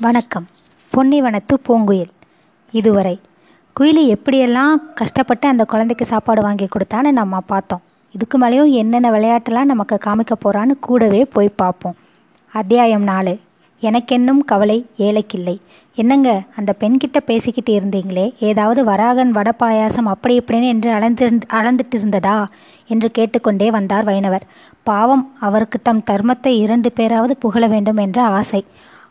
வணக்கம். பொன்னிவனத்து பூங்குயில். இதுவரை குயிலி எப்படியெல்லாம் கஷ்டப்பட்டு அந்த குழந்தைக்கு சாப்பாடு வாங்கி கொடுத்தான்னு நம்ம பார்த்தோம். இதுக்கு மேலேயும் என்னென்ன விளையாட்டெல்லாம் நமக்கு காமிக்க போகிறான்னு கூடவே போய் பார்ப்போம். அத்தியாயம் நாலு. எனக்கென்னும் கவலை ஏழைக்கில்லை. என்னங்க அந்த பெண்கிட்ட பேசிக்கிட்டு இருந்தீங்களே? ஏதாவது வராகன் வட பாயாசம் அப்படி இப்படின்னு என்று அளந்து அளந்துட்டு இருந்ததா என்று கேட்டுக்கொண்டே வந்தார் வைணவர். பாவம் அவருக்கு தம் தர்மத்தை இரண்டு பேராவது புகழ வேண்டும் என்ற ஆசை.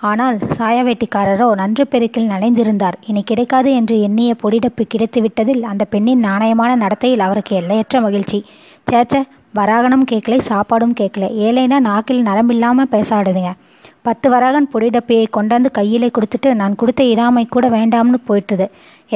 ஆனால் சாயவேட்டிக்காரரோ நன்று பெருக்கில் நனைந்திருந்தார். இனி கிடைக்காது என்று எண்ணிய பொடிடப்பு கிடைத்துவிட்டதில் அந்த பெண்ணின் நாணயமான நடத்தையில் அவருக்கு எல்லையற்ற மகிழ்ச்சி. சேச்ச வராகனும் கேட்கலை சாப்பாடும் கேட்கல. ஏழைனா நாக்கில் நரம்பில்லாமல் பேசாடுதுங்க. பத்து வராகன் பொடிடப்பியை கொண்டாந்து கையிலே கொடுத்துட்டு நான் கொடுத்த இடாமை கூட வேண்டாம்னு போயிட்டுது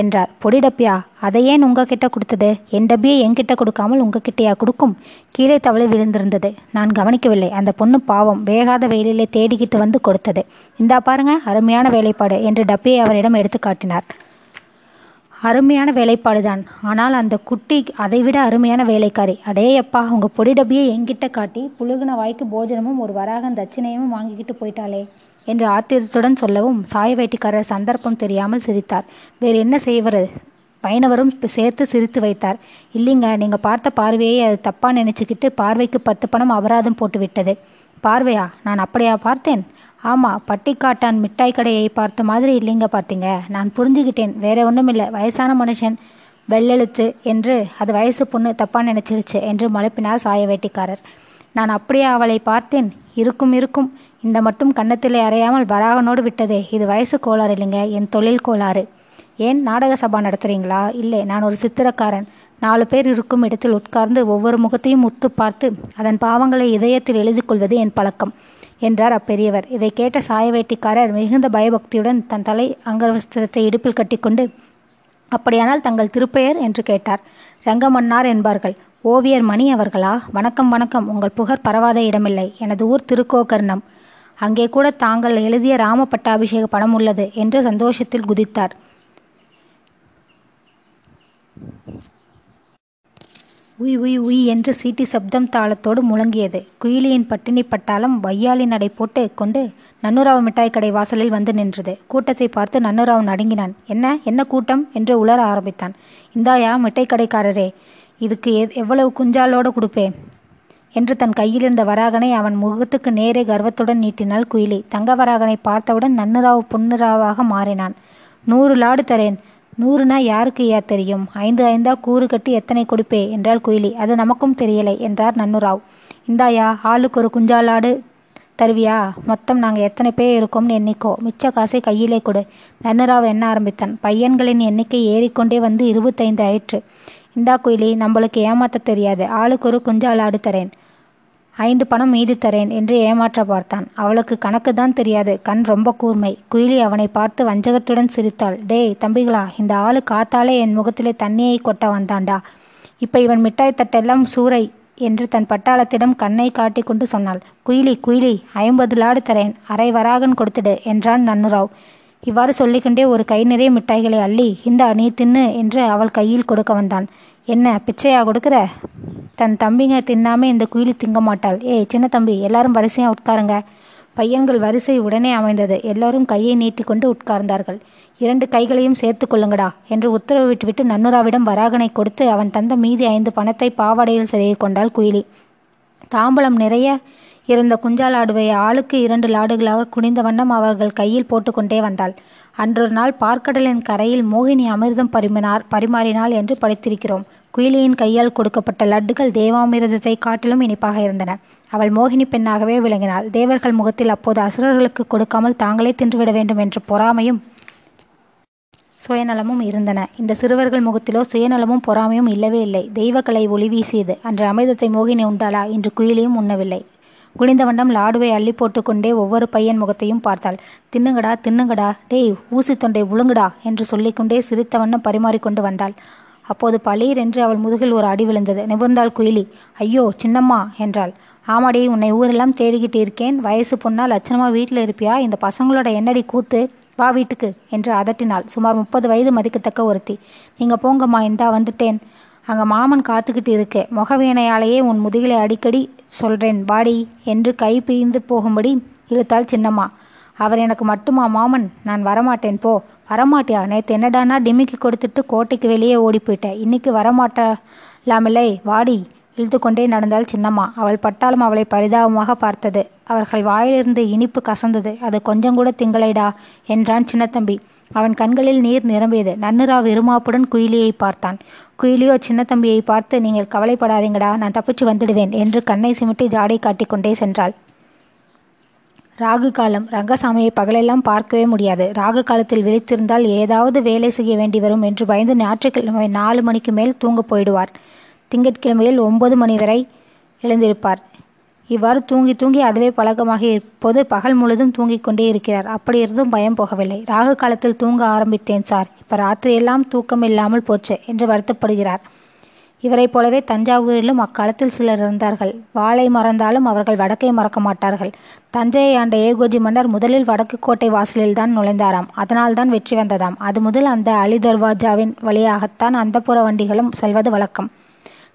என்றார். பொடிடப்பியா அதை ஏன் உங்ககிட்ட கொடுத்தது? என் டப்பியை என்கிட்ட கொடுக்காமல் உங்ககிட்டயா கொடுக்கும்? கீழே தவளை விழுந்திருந்தது. நான் கவனிக்கவில்லை. அந்த பொண்ணு பாவம். வேகாத வெயிலிலே தேடிக்கிட்டு வந்து கொடுத்தது. இந்தா பாருங்க அருமையான வேலைப்பாடு என்று டப்பியை அவரிடம் எடுத்து காட்டினார். அருமையான வேலைப்பாடுதான். ஆனால் அந்த குட்டி அதைவிட அருமையான வேலைக்காரி. அடேயப்பா உங்க பொடி டப்பியை எங்கிட்ட காட்டி புழுகுன வாய்க்கு போஜனமும் ஒரு வராகன் தட்சிணையும் வாங்கிக்கிட்டு போயிட்டாளே என்று ஆத்திரத்துடன் சொல்லவும் சாய வேட்டிக்காரர் சந்தர்ப்பம் தெரியாமல் சிரித்தார். வேறு என்ன செய்வது? பயணவரும் சேர்த்து சிரித்து வைத்தார். இல்லைங்க நீங்க பார்த்த பார்வையை அது தப்பா நினைச்சுக்கிட்டு பார்வைக்கு பத்து பணம் அபராதம் போட்டு விட்டது பார்வையா? நான் அப்படியா பார்த்தேன்? ஆமாம் பட்டிக்காட்டான் மிட்டாய் கடையை பார்த்த மாதிரி இல்லைங்க பார்த்தீங்க நான் புரிஞ்சுக்கிட்டேன் வேற ஒன்றும் இல்லை வயசான மனுஷன் வெள்ளெழுத்து என்று அது வயசு பொண்ணு தப்பாக நினச்சிடுச்சு என்று மழுப்பினார் சாய வேட்டிக்காரர். நான் அப்படியே அவளை பார்த்தேன். இருக்கும் இருக்கும். இந்த மட்டும் கன்னத்திலே அறையாமல் வராகனோடு விட்டதே. இது வயசு கோளாறு இல்லைங்க. என் தொழில் கோளாறு. ஏன் நாடக சபா நடத்துறீங்களா? இல்லை நான் ஒரு சித்திரக்காரன். நாலு பேர் இருக்கும் இடத்தில் உட்கார்ந்து ஒவ்வொரு முகத்தையும் உத்து பார்த்து அதன் பாவங்களை இதயத்தில் எழுதி கொள்வது என் பழக்கம். என்றார் அப்பெரியவர். இதை கேட்ட சாயவேட்டிக்காரர் மிகுந்த பயபக்தியுடன் தன் தலை அங்கவஸ்திரத்தை இடுப்பில் கட்டிக்கொண்டு அப்படியானால் தங்கள் திருப்பெயர்? என்று கேட்டார். ரங்கமன்னார் என்பார்கள். ஓவியர் மணி அவர்களா? வணக்கம் வணக்கம். உங்கள் புகழ் பரவாத இடமில்லை. எனது ஊர் திருக்கோகர்ணம். அங்கே கூட தாங்கள் எழுதிய ராம பட்டாபிஷேக படம் உள்ளது என்று சந்தோஷத்தில் குதித்தார். உய் உய் உய் என்று சீட்டி சப்தம் தாளத்தோடு முழங்கியது. குயிலியின் பட்டினி பட்டாளம் வையாளி நடை போட்டு கொண்டு நன்னுராவ் மிட்டாய் கடை வாசலில் வந்து நின்றது. கூட்டத்தை பார்த்து நன்னுராவ் நடுங்கினான். என்ன? என்ன கூட்டம்? என்று உளர ஆரம்பித்தான். இந்தாயா மிட்டாய் கடைக்காரரே இதுக்கு எவ்வளவு குஞ்சாலோடு கொடுப்பேன் என்று தன் கையில் இருந்த வராகனை அவன் முகத்துக்கு நேரே கர்வத்துடன் நீட்டினாள் குயிலி. தங்க வராகனை பார்த்தவுடன் நன்னுராவ் புன்னுராவாக மாறினான். நூறு லாடு தரேன். நூறுனா யாருக்கு ஐயா தெரியும்? ஐந்து ஐந்தா கூறு கட்டி எத்தனை கொடுப்பே? என்றால் குயிலி. அது நமக்கும் தெரியலை என்றார் நன்னுராவ். இந்தாயா ஆளுக்கு ஒரு குஞ்சாலாடு தருவியா? மொத்தம் நாங்கள் எத்தனை பேர் இருக்கோம்னு எண்ணிக்கோ. மிச்ச காசை கையிலே கொடு. நன்னுராவ் என்ன ஆரம்பித்தான்? பையன்களின் எண்ணிக்கை ஏறிக்கொண்டே வந்து இருபத்தைந்து ஆயிற்று. இந்தா குயிலி நம்மளுக்கு ஏமாத்த தெரியாது. ஆளுக்கு ஒரு குஞ்சாலாடு தரேன். ஐந்து பணம் மீதி தரேன் என்று ஏமாற்ற பார்த்தான். அவளுக்கு கணக்கு தான் தெரியாது. கண் ரொம்ப கூர்மை. குயிலி அவனை பார்த்து வஞ்சகத்துடன் சிரித்தாள். டேய் தம்பிகளா இந்த ஆளு காத்தாலே என் முகத்திலே தண்ணியை கொட்ட வந்தான்டா இப்ப இவன் மிட்டாய் தட்டெல்லாம் சூறை என்று தன் பட்டாளத்திடம் கண்ணை காட்டி கொண்டு சொன்னாள். குயிலி குயிலி ஐம்பது லாடு தரேன். அரை வராகன் கொடுத்துடு என்றான் நன்னுராவ். இவ்வாறு சொல்லிக்கொண்டே ஒரு கை நிறைய மிட்டாய்களை அள்ளி இந்தா நீ தின்னு என்று அவள் கையில் கொடுக்க வந்தான் என்ன பிச்சையா கொடுக்குற? தன் தம்பிங்க தின்னாம இந்த குயிலி திங்க மாட்டாள். ஏய் சின்ன தம்பி எல்லாரும் வரிசையா உட்காருங்க. பையன்கள் வரிசை உடனே அமைந்தது. எல்லோரும் கையை நீட்டிக்கொண்டு உட்கார்ந்தார்கள். இரண்டு கைகளையும் சேர்த்து கொள்ளுங்கடா என்று உத்தரவு விட்டுவிட்டு நன்னுராவிடம் வராகனை கொடுத்து அவன் தந்த மீதி ஐந்து பணத்தை பாவாடையில் சிறையை கொண்டாள் குயிலி. தாம்பலம் நிறைய இருந்த குஞ்சாலாடுவை ஆளுக்கு இரண்டு லாடுகளாக குனிந்த வண்ணம் அவர்கள் கையில் போட்டுக்கொண்டே வந்தாள். அன்றொரு நாள் பார்க்கடலின் கரையில் மோகினி அமிர்தம் பரிமினார் பரிமாறினாள் என்று படித்திருக்கிறோம். குயிலியின் கையால் கொடுக்கப்பட்ட லட்டுகள் தேவாமிரதத்தை காட்டிலும் இனிப்பாக இருந்தன. அவள் மோகினி பெண்ணாகவே விளங்கினாள். தேவர்கள் முகத்தில் அப்போது அசுரர்களுக்கு கொடுக்காமல் தாங்களே தின்றுவிட வேண்டும் என்ற பொறாமையும் சுயநலமும் இருந்தன. இந்த சிறுவர்கள் முகத்திலோ சுயநலமும் பொறாமையும் இல்லவே இல்லை. தெய்வக்கலை ஒளி வீசியது. அன்று அமிர்தத்தை மோகினி உண்டாளா? இன்று குயிலியும் உண்ணவில்லை. குனிந்த வண்ணம் லாடுவை அள்ளி போட்டுக்கொண்டே ஒவ்வொரு பையன் முகத்தையும் பார்த்தாள். தின்னுங்கடா தின்னுங்கடா டேய் ஊசி தொண்டை உழுங்குடா என்று சொல்லிக்கொண்டே சிரித்த வண்ணம் பரிமாறிக்கொண்டு வந்தாள். அப்போது பளீர் என்று அவள் முதுகில் ஒரு அடி விழுந்தது. நிமிர்ந்தாள் குயிலி. ஐயோ சின்னம்மா என்றாள். ஆமாடி உன்னை ஊரெல்லாம் தேடிக்கிட்டு இருக்கேன். வயசு பொண்ணா லட்சணமா வீட்டில் இருப்பியா? இந்த பசங்களோட என்னடி கூத்து? வா வீட்டுக்கு என்று அதட்டினாள். சுமார் முப்பது வயது மதிக்கத்தக்க ஒருத்தி. நீங்க போங்கம்மா இந்தா வந்துட்டேன். அங்கே மாமன் காத்துக்கிட்டு இருக்கே. முகவேனையாலேயே உன் முதுகிலை அடிக்கடி சொல்றேன். பாடி என்று கை பிய்ந்து போகும்படி இழுத்தாள் சின்னம்மா. அவர் எனக்கு மட்டுமா மாமன்? நான் வரமாட்டேன். போ. வரமாட்டியா? நேற்று என்னடானா டிமிக்கி கொடுத்துட்டு கோட்டைக்கு வெளியே ஓடி போயிட்டேன் இன்னைக்கு வரமாட்டலாமில்லை. வாடி இழுத்து கொண்டே நடந்தாள் சின்னம்மா. அவள் பட்டாலும் அவளை பரிதாபமாக பார்த்தது. அவர்கள் வாயிலிருந்து இனிப்பு கசந்தது. அது கொஞ்சம் கூட திங்களைடா என்றான் சின்னத்தம்பி. அவன் கண்களில் நீர் நிரம்பியது. நன்னுரா விருமாப்புடன் குயிலியை பார்த்தான். குயிலியோ சின்ன தம்பியை பார்த்து நீங்கள் கவலைப்படாதீங்கடா நான் தப்பிச்சு வந்துடுவேன் என்று கண்ணை சிமிட்டி ஜாடை காட்டிக்கொண்டே சென்றாள். ராகு காலம். ரங்கசாமியை பகலெல்லாம் பார்க்கவே முடியாது. ராகு காலத்தில் விழித்திருந்தால் ஏதாவது வேலை செய்ய வேண்டி வரும் என்று பயந்து ஞாயிற்றுக்கிழமை நாலு மணிக்கு மேல் தூங்க போயிடுவார். திங்கட்கிழமையில் ஒன்பது மணி வரை எழுந்திருப்பார். இவ்வாறு தூங்கி தூங்கி அதுவே பழக்கமாக இப்போது பகல் முழுதும் தூங்கிக் கொண்டே இருக்கிறார். அப்படி இருந்தும் பயம் போகவில்லை. ராகு காலத்தில் தூங்க ஆரம்பித்தேன் சார். இப்போ ராத்திரியெல்லாம் தூக்கம் இல்லாமல் போச்சு என்று வருத்தப்படுகிறார். இவரைப் போலவே தஞ்சாவூரிலும் அக்காலத்தில் சிலர் இருந்தார்கள். வாளை மறந்தாலும் அவர்கள் வடக்கை மறக்க மாட்டார்கள். தஞ்சையை ஆண்ட ஏகோஜி மன்னர் முதலில் வடக்கு கோட்டை வாசலில்தான் நுழைந்தாராம். அதனால்தான் வெற்றி வந்ததாம். அது முதல் அந்த அலி தர்வாஜாவின் வழியாகத்தான் அந்தப்புற வண்டிகளும் செல்வது வழக்கம்.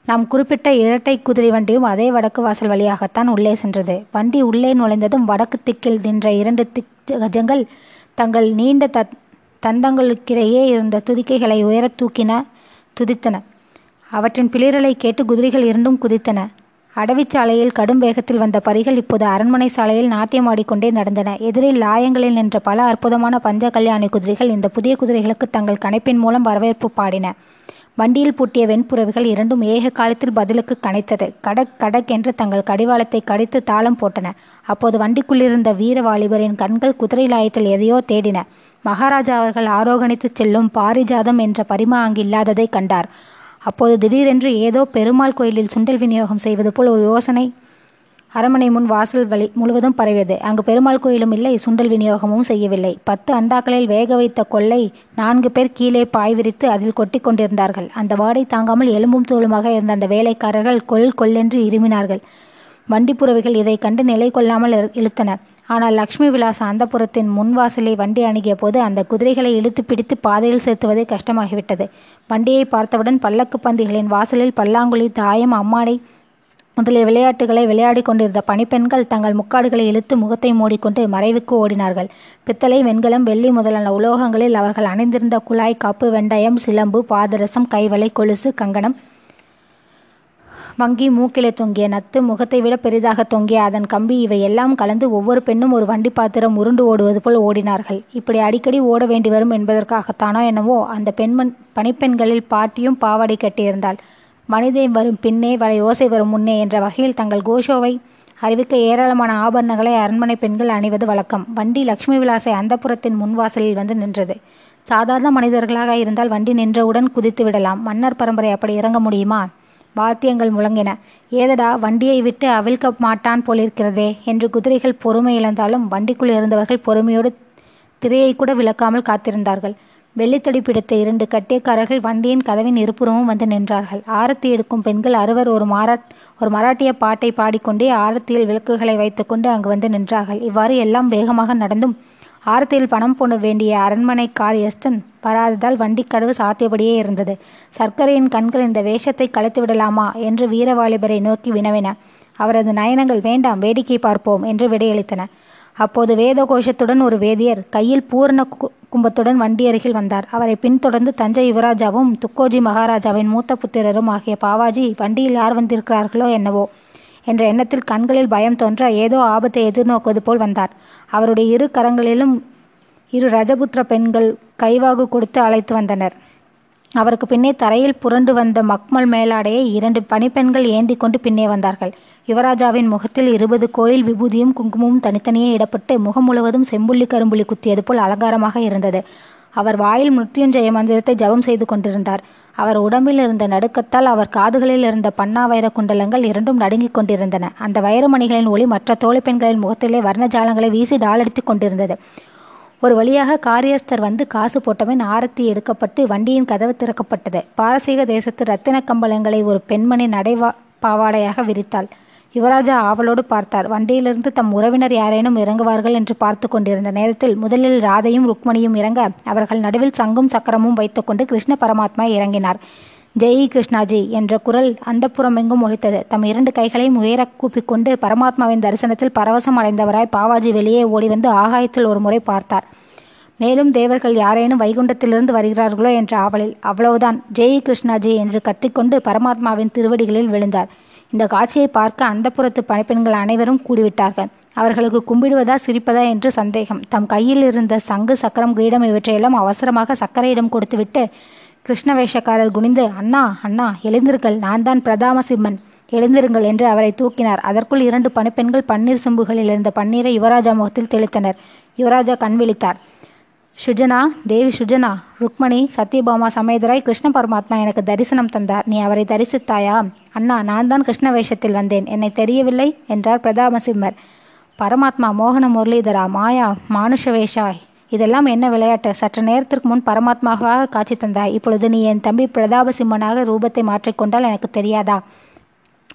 நாம் குறிப்பிட்ட இரட்டை குதிரை வண்டியும் அதே வடக்கு வாசல் வழியாகத்தான் உள்ளே சென்றது. வண்டி உள்ளே நுழைந்ததும் வடக்கு திக்கில் நின்ற இரண்டு திக் கஜங்கள் தங்கள் நீண்ட த தந்தங்களுக்கிடையே இருந்த துதிக்கைகளை உயரத் தூக்கின துதித்தன. அவற்றின் பிளிரலை கேட்டு குதிரைகள் இரண்டும் குதித்தன. அடவிச்சாலையில் கடும் வேகத்தில் வந்த பரிகள் இப்போது அரண்மனை சாலையில் நாட்டியமாடிக்கொண்டே நடந்தன. எதிரில் லாயங்களில் நின்ற பல அற்புதமான பஞ்ச கல்யாணி குதிரைகள் இந்த புதிய குதிரைகளுக்கு தங்கள் கணைப்பின் மூலம் வரவேற்பு பாடின. வண்டியில் பூட்டிய வெண்புறவிகள் இரண்டும் ஏக காலத்தில் பதிலுக்கு கனைத்தது. கடக் கடக் என்று தங்கள் கடிவாளத்தை கடித்து தாளம் போட்டன. அப்போது வண்டிக்குள்ளிருந்த வீர வாலிபரின் கண்கள் குதிரை லாயத்தில் எதையோ தேடின. மகாராஜா அவர்கள் ஆரோகணித்துச் செல்லும் பாரிஜாதம் என்ற பரிமா அங்கு இல்லாததை கண்டார். அப்போது திடீரென்று ஏதோ பெருமாள் கோயிலில் சுண்டல் விநியோகம் செய்வது போல் ஒரு யோசனை அரண்மனை முன் வாசல் வழி முழுவதும் பரவியது. அங்கு பெருமாள் கோயிலும் இல்லை சுண்டல் விநியோகமும் செய்யவில்லை. பத்து அண்டாக்களில் வேக வைத்த கொள்ளை நான்கு பேர் கீழே பாய் விரித்து அதில் கொட்டி கொண்டிருந்தார்கள். அந்த வாடை தாங்காமல் எலும்பும் தோளுமாக இருந்த அந்த வேலைக்காரர்கள் கொல் கொல்லென்று இருமினார்கள். வண்டிப்புறவிகள் இதை கண்டு நிலை கொள்ளாமல் இழுத்தன. ஆனால் லக்ஷ்மி விலாச அந்தப்புறத்தின் முன்வாசலை வண்டி அணுகிய போது அந்த குதிரைகளை இழுத்து பிடித்து பாதையில் செலுத்துவதே கஷ்டமாகிவிட்டது. வண்டியை பார்த்தவுடன் பல்லக்கு பந்திகளின் வாசலில் பல்லாங்குழி தாயம் அம்மாடை முதலிய விளையாட்டுகளை விளையாடி கொண்டிருந்த பணிப்பெண்கள் தங்கள் முக்காடுகளை இழுத்து முகத்தை மூடிக்கொண்டு மறைவுக்கு ஓடினார்கள். பித்தளை வெண்கலம் வெள்ளி முதலான உலோகங்களில் அவர்கள் அணிந்திருந்த குழாய் காப்பு வெண்டயம் சிலம்பு பாதரசம் கைவளை கொலுசு கங்கணம் வங்கி மூக்கிலே தொங்கிய நத்து முகத்தை விட பெரிதாக தொங்கிய அதன் கம்பி இவை எல்லாம் கலந்து ஒவ்வொரு பெண்ணும் ஒரு வண்டி பாத்திரம் உருண்டு ஓடுவது போல் ஓடினார்கள். இப்படி அடிக்கடி ஓட வேண்டி வரும் என்பதற்காகத்தானோ என்னவோ அந்த பெண்மண் பணிப்பெண்களில் பாட்டியும் பாவாடை கட்டியிருந்தாள். மனிதன் வரும் பின்னே வலை யோசை வரும் முன்னே என்ற வகையில் தங்கள் கோஷோவை அறிவிக்க ஏராளமான ஆபரணங்களை அரண்மனை பெண்கள் அணிவது வழக்கம். வண்டி லக்ஷ்மி விலாசை அந்தப்புறத்தின் முன்வாசலில் வந்து நின்றது. சாதாரண மனிதர்களாக இருந்தால் வண்டி நின்றவுடன் குதித்து விடலாம். மன்னர் பரம்பரை அப்படி இறங்க முடியுமா? வாத்தியங்கள் முழங்கின. ஏதடா வண்டியை விட்டு அவிழ்க்க மாட்டான் போலிருக்கிறதே என்று குதிரைகள் பொறுமை இழந்தாலும் வண்டிக்குள் இருந்தவர்கள் பொறுமையோடு திரையை கூட விளக்காமல் காத்திருந்தார்கள். வெள்ளித்தடி பிடித்த இரண்டு கட்டியக்காரர்கள் வண்டியின் கதவின் இருபுறமும் வந்து நின்றார்கள். ஆரத்தி எடுக்கும் பெண்கள் அறுவர் ஒரு மாரா ஒரு மராட்டிய பாட்டை பாடிக்கொண்டே ஆரத்தியில் விளக்குகளை வைத்துக்கொண்டு அங்கு வந்து நின்றார்கள். இவ்வாறு எல்லாம் வேகமாக நடந்தும் ஆரத்தியில் பணம் போட வேண்டிய அரண்மனை காரியஸ்தன் வராததால் வண்டி கதவு சாத்தியபடியே இருந்தது. சர்க்கரையின் கண்கள் இந்த வேஷத்தை கலைத்து விடலாமா என்று வீரவாலிபரை நோக்கி வினவின. அவரது நயனங்கள் வேண்டாம் வேடிக்கை பார்ப்போம் என்று விடையளித்தன. அப்போது வேத கோஷத்துடன் ஒரு வேதியர் கையில் பூர்ண கும்பத்துடன் வண்டி அருகில் வந்தார். அவரை பின்தொடர்ந்து தஞ்சை யுவராஜாவும் துக்கோஜி மகாராஜாவின் மூத்த புத்திரரும் ஆகிய பாவாஜி வண்டியில் யார் வந்திருக்கிறார்களோ என்னவோ என்ற எண்ணத்தில் கண்களில் பயம் தோன்ற ஏதோ ஆபத்தை எதிர்நோக்குவது போல் வந்தார். அவருடைய இரு கரங்களிலும் இரு ரஜபுத்திர பெண்கள் கைவாகு கொடுத்து அழைத்து வந்தனர். அவருக்கு பின்னே தரையில் புரண்டு வந்த மக்மல் மேலாடையை இரண்டு பணிப்பெண்கள் ஏந்தி கொண்டு பின்னே வந்தார்கள். யுவராஜாவின் முகத்தில் இருபது கோயில் விபூதியும் குங்குமமும் தனித்தனியே இடப்பட்டு முகம் முழுவதும் செம்புள்ளி கரும்புள்ளி குத்தியது போல் அலங்காரமாக இருந்தது. அவர் வாயில் மிருத்யுஞ்சய மந்திரத்தை ஜபம் செய்து கொண்டிருந்தார். அவர் உடம்பில் இருந்த நடுக்கத்தால் அவர் காதுகளில் இருந்த பன்னா வைர குண்டலங்கள் இரண்டும் நடுங்கிக் கொண்டிருந்தன. அந்த வைரமணிகளின் ஒளி மற்ற தோழி பெண்களின் முகத்திலே வர்ணஜாலங்களை வீசி டாலடித்துக் கொண்டிருந்தது. ஒரு வழியாக காரியஸ்தர் வந்து காசு போட்டவன் ஆரத்தி எடுக்கப்பட்டு வண்டியின் கதவு திறக்கப்பட்டது. பாரசீக தேசத்து ரத்தின கம்பளங்களை ஒரு பெண்மணி நடைவா பாவாடையாக விரித்தாள். யுவராஜா ஆவலோடு பார்த்தார். வண்டியிலிருந்து தம் உறவினர் யாரேனும் இறங்குவார்கள் என்று பார்த்து கொண்டிருந்த நேரத்தில் முதலில் ராதையும் ருக்மணியும் இறங்க அவர்கள் நடுவில் சங்கும் சக்கரமும் வைத்துக்கொண்டு கிருஷ்ண பரமாத்மா இறங்கினார். ஜெய் கிருஷ்ணாஜி என்ற குரல் அந்தபுரமெங்கும் ஒழித்தது தம் இரண்டு கைகளையும் உயர கூப்பிக்கொண்டு பரமாத்மாவின் தரிசனத்தில் பரவசம் அடைந்தவராய் பாவாஜி வெளியே ஓடி வந்து ஆகாயத்தில் ஒரு முறை பார்த்தார். மேலும் தேவர்கள் யாரேனும் வைகுண்டத்திலிருந்து வருகிறார்களோ என்ற ஆவலில் அவ்வளவுதான் ஜெய் கிருஷ்ணாஜி என்று கத்திக்கொண்டு பரமாத்மாவின் திருவடிகளில் விழுந்தார். இந்த காட்சியை பார்க்க அந்த புறத்து பணிப்பெண்கள் அனைவரும் கூடிவிட்டார்கள். அவர்களுக்கு கும்பிடுவதா சிரிப்பதா என்று சந்தேகம். தம் கையில் இருந்த சங்கு சக்கரம் கிரீடம் இவற்றையெல்லாம் அவசரமாக சக்கரையிடம் கொடுத்துவிட்டு கிருஷ்ண வேஷக்காரர் குனிந்து அண்ணா அண்ணா எழுந்திருங்கள் நான் தான் பிரதாம சிம்மன் எழுந்திருங்கள் என்று அவரை தூக்கினார். அதற்குள் இரண்டு பணிப்பெண்கள் பன்னீர் சொம்புகளில் இருந்த பன்னீரை யுவராஜா முகத்தில் தெளித்தனர். யுவராஜா கண் விழித்தார். சுஜனா தேவி சுஜனா ருக்மணி சத்யபாமா சமேதராய் கிருஷ்ண பரமாத்மா எனக்கு தரிசனம் தந்தார். நீ அவரை தரிசித்தாயா? அண்ணா நான் தான் கிருஷ்ண வேஷத்தில் வந்தேன். என்னை தெரியவில்லை என்றார் பிரதாபசிம்மர் பரமாத்மா மோகன முரளிதரா மாயா மானுஷ வேஷாய் இதெல்லாம் என்ன விளையாட்டு? சற்று நேரத்திற்கு முன் பரமாத்மாவாக காட்சி தந்தாய். இப்பொழுது நீ என் தம்பி பிரதாபசிம்மனாக ரூபத்தை மாற்றிக்கொண்டால் எனக்கு தெரியாதா?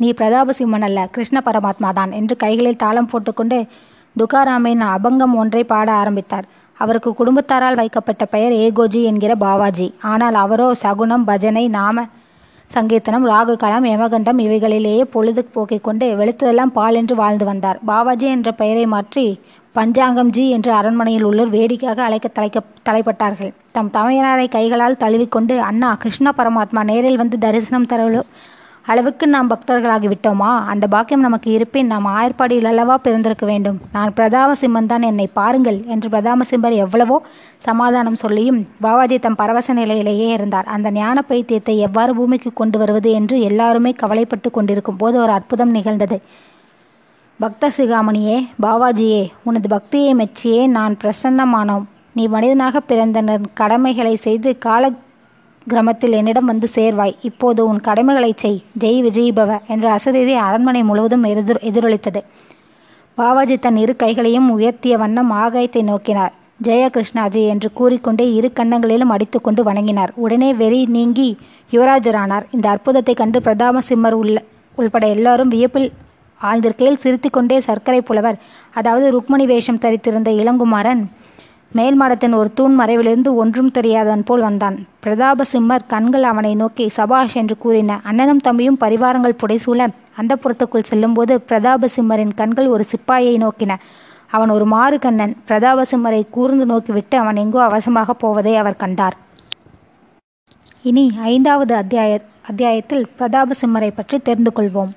நீ பிரதாபசிம்மன் அல்ல கிருஷ்ண பரமாத்மா தான் என்று கைகளில் தாளம் போட்டுக்கொண்டு துகாராமின் அபங்கம் ஒன்றை பாட ஆரம்பித்தார். அவருக்கு குடும்பத்தாரால் வைக்கப்பட்ட பெயர் ஏகோஜி என்கிற பாவாஜி. ஆனால் அவரோ சகுனம் பஜனை நாம சங்கீர்த்தனம் ராகு யமகண்டம் இவைகளிலேயே பொழுது போக்கிக் கொண்டு வெளுத்ததெல்லாம் பால் என்று வாழ்ந்து வந்தார். பாவாஜி என்ற பெயரை மாற்றி பஞ்சாங்கம் ஜி என்று அரண்மனையில் உள்ளோர் வேடிக்கையாக அழைக்க தலைக்க தலைப்பட்டார்கள். தம் தமையனாரை கைகளால் தழுவிக்கொண்டு அண்ணா கிருஷ்ண பரமாத்மா நேரில் வந்து தரிசனம் தர அளவுக்கு நாம் பக்தர்களாகி விட்டோமா அந்த பாக்கியம் நமக்கு இருப்பின் நாம் ஆயர்பாடியில் அல்லவா பிறந்திருக்க வேண்டும்? நான் பிரதாப சிம்மன் தான் என்னை பாருங்கள் என்று பிரதாப சிம்மர் எவ்வளவோ சமாதானம் சொல்லியும் பாபாஜி தம் பரவச நிலையிலேயே இருந்தார். அந்த ஞான பைத்தியத்தை எவ்வாறு பூமிக்கு கொண்டு வருவது? என்று எல்லாருமே கவலைப்பட்டு கொண்டிருக்கும் போது ஒரு அற்புதம் நிகழ்ந்தது. பக்த சிகாமணியே பாவாஜியே உனது பக்தியை மெச்சியே நான் பிரசன்னமானோம். நீ மனிதனாக பிறந்த கடமைகளை செய்து கால கிரமத்தில் என்னிடம் வந்து சேர்வாய். இப்போது உன் கடமைகளைச் செய். ஜெய் விஜயிபவ என்ற அசரீரி அரண்மனை முழுவதும் எதிர் எதிரொலித்தது. பாவாஜி தன் இரு கைகளையும் உயர்த்திய வண்ணம் ஆகாயத்தை நோக்கினார். ஜெய கிருஷ்ணாஜி என்று கூறிக்கொண்டே இரு கன்னங்களிலும் அடித்துக்கொண்டு வணங்கினார். உடனே வெறி நீங்கி யுவராஜரானார். இந்த அற்புதத்தை கண்டு பிரதாப சிம்மர் உள்ள உள்பட எல்லாரும் வியப்பில் ஆழ்ந்திருக்கையில் சிரித்துக்கொண்டே சர்க்கரை புலவர் அதாவது ருக்மணி வேஷம் தரித்திருந்த இளங்குமாரன் மேல் மாடத்தின் ஒரு தூண் மறைவிலிருந்து ஒன்றும் தெரியாதவன் போல் வந்தான். பிரதாப சிம்மர் கண்கள் அவனை நோக்கி சபாஷ் என்று கூறின அண்ணனும் தம்பியும் பரிவாரங்கள் புடைசூழ அந்த புறத்துக்குள் செல்லும்போது பிரதாப சிம்மரின் கண்கள் ஒரு சிப்பாயை நோக்கின. அவன் ஒரு மாறு கண்ணன். பிரதாப சிம்மரை கூர்ந்து நோக்கிவிட்டு அவன் எங்கோ அவசமாக போவதை அவர் கண்டார். இனி ஐந்தாவது அத்தியாய அத்தியாயத்தில் பிரதாப சிம்மரை பற்றி தெரிந்து கொள்வோம்.